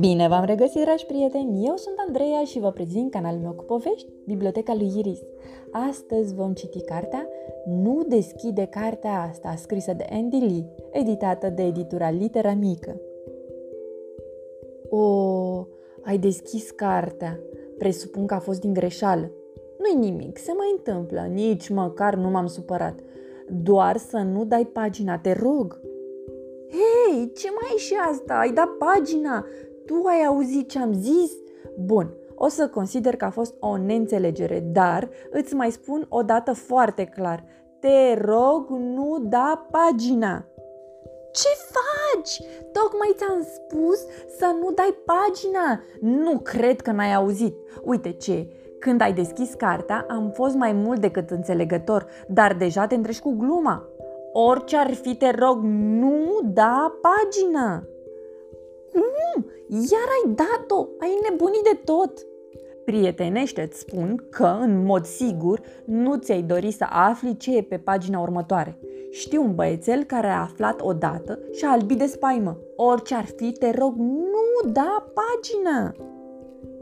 Bine v-am regăsit, dragi prieteni! Eu sunt Andreea și vă prezint canalul meu cu povești, Biblioteca lui Iris. Astăzi vom citi cartea Nu deschide cartea asta, scrisă de Andy Lee, editată de editura Litera Mică. O, ai deschis cartea. Presupun că a fost din greșeală. Nu-i nimic, se mai întâmplă, nici măcar nu m-am supărat. Doar să nu dai pagina, te rog. Hei, ce mai e și asta? Ai dat pagina? Tu ai auzit ce am zis? Bun, o să consider că a fost o neînțelegere, dar îți mai spun o dată foarte clar. Te rog, nu da pagina. Ce faci? Tocmai ți-am spus să nu dai pagina. Nu cred că n-ai auzit. Uite ce, când ai deschis cartea, am fost mai mult decât înțelegător, dar deja te întrești cu gluma. Orice ar fi, te rog, nu da pagina. Cum? Iar ai dat-o? Ai nebunit de tot! Prietenește, îți spun că, în mod sigur, nu ți-ai dori să afli ce e pe pagina următoare. Știu un băiețel care a aflat odată și a albit de spaimă. Orice ar fi, te rog, nu da pagina!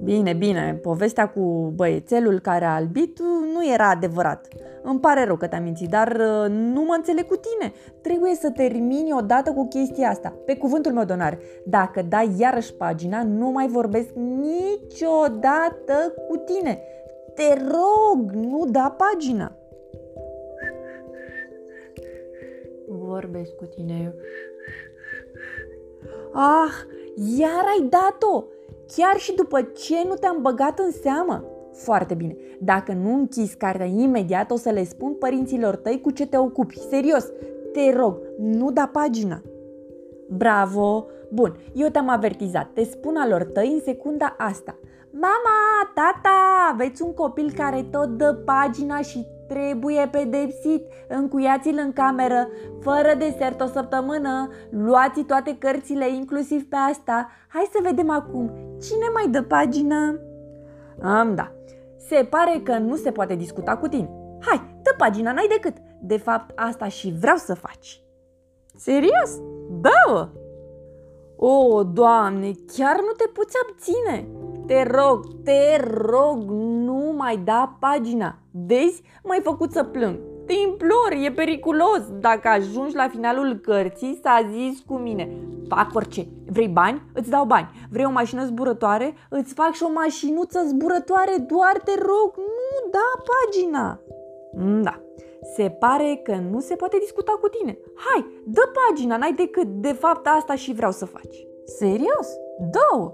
Bine, bine, povestea cu băiețelul care a albit nu era adevărat. Îmi pare rău că te-am mințit, dar uh, nu mă înțeleg cu tine. Trebuie să termini odată cu chestia asta, pe cuvântul meu de onoare. Dacă dai iarăși pagina, nu mai vorbesc niciodată cu tine. Te rog, nu da pagina. Vorbesc cu tine. Ah, iar ai dat-o! Chiar și după ce nu te-am băgat în seamă. Foarte bine. Dacă nu închizi cartea imediat, o să le spun părinților tăi cu ce te ocupi. Serios, te rog, nu da pagina. Bravo! Bun, eu te-am avertizat. Te spun alor tăi în secunda asta. Mama, tata, aveți un copil care tot dă pagina și trebuie pedepsit. Încuiați-l în cameră, fără desert o săptămână. Luați toate cărțile, inclusiv pe asta. Hai să vedem acum. Cine mai dă pagina? Am, da. Se pare că nu se poate discuta cu tine. Hai, dă pagina, n-ai decât. De fapt, asta și vreau să faci. Serios? Da! O, Doamne, chiar nu te poți abține. Te rog, te rog, nu mai da pagina. Vezi, m-ai făcut să plâng. Te implor, e periculos. Dacă ajungi la finalul cărții, s-a zis cu mine. Fac orice. Vrei bani? Îți dau bani. Vrei o mașină zburătoare? Îți fac și o mașinuță zburătoare. Doar te rog, nu da pagina. Mm, da, se pare că nu se poate discuta cu tine. Hai, dă pagina, n-ai decât. De fapt, asta și vreau să faci. Serios? Dă-o!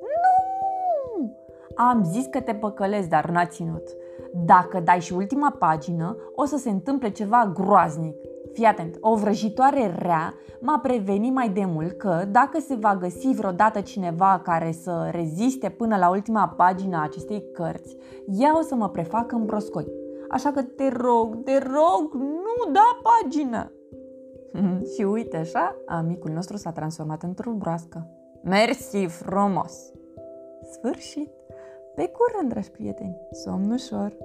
Nu! Am zis că te păcălesc, dar n-a ținut. Dacă dai și ultima pagină, o să se întâmple ceva groaznic. Fii atent, o vrăjitoare rea m-a prevenit mai de mult că dacă se va găsi vreodată cineva care să reziste până la ultima pagină a acestei cărți, ea o să mă prefacă în broscoi. Așa că te rog, te rog, nu da pagină! și uite așa, amicul nostru s-a transformat într-o broască. Mersi frumos! Sfârșit! Pe curând, dragi prieteni! Somn ușor!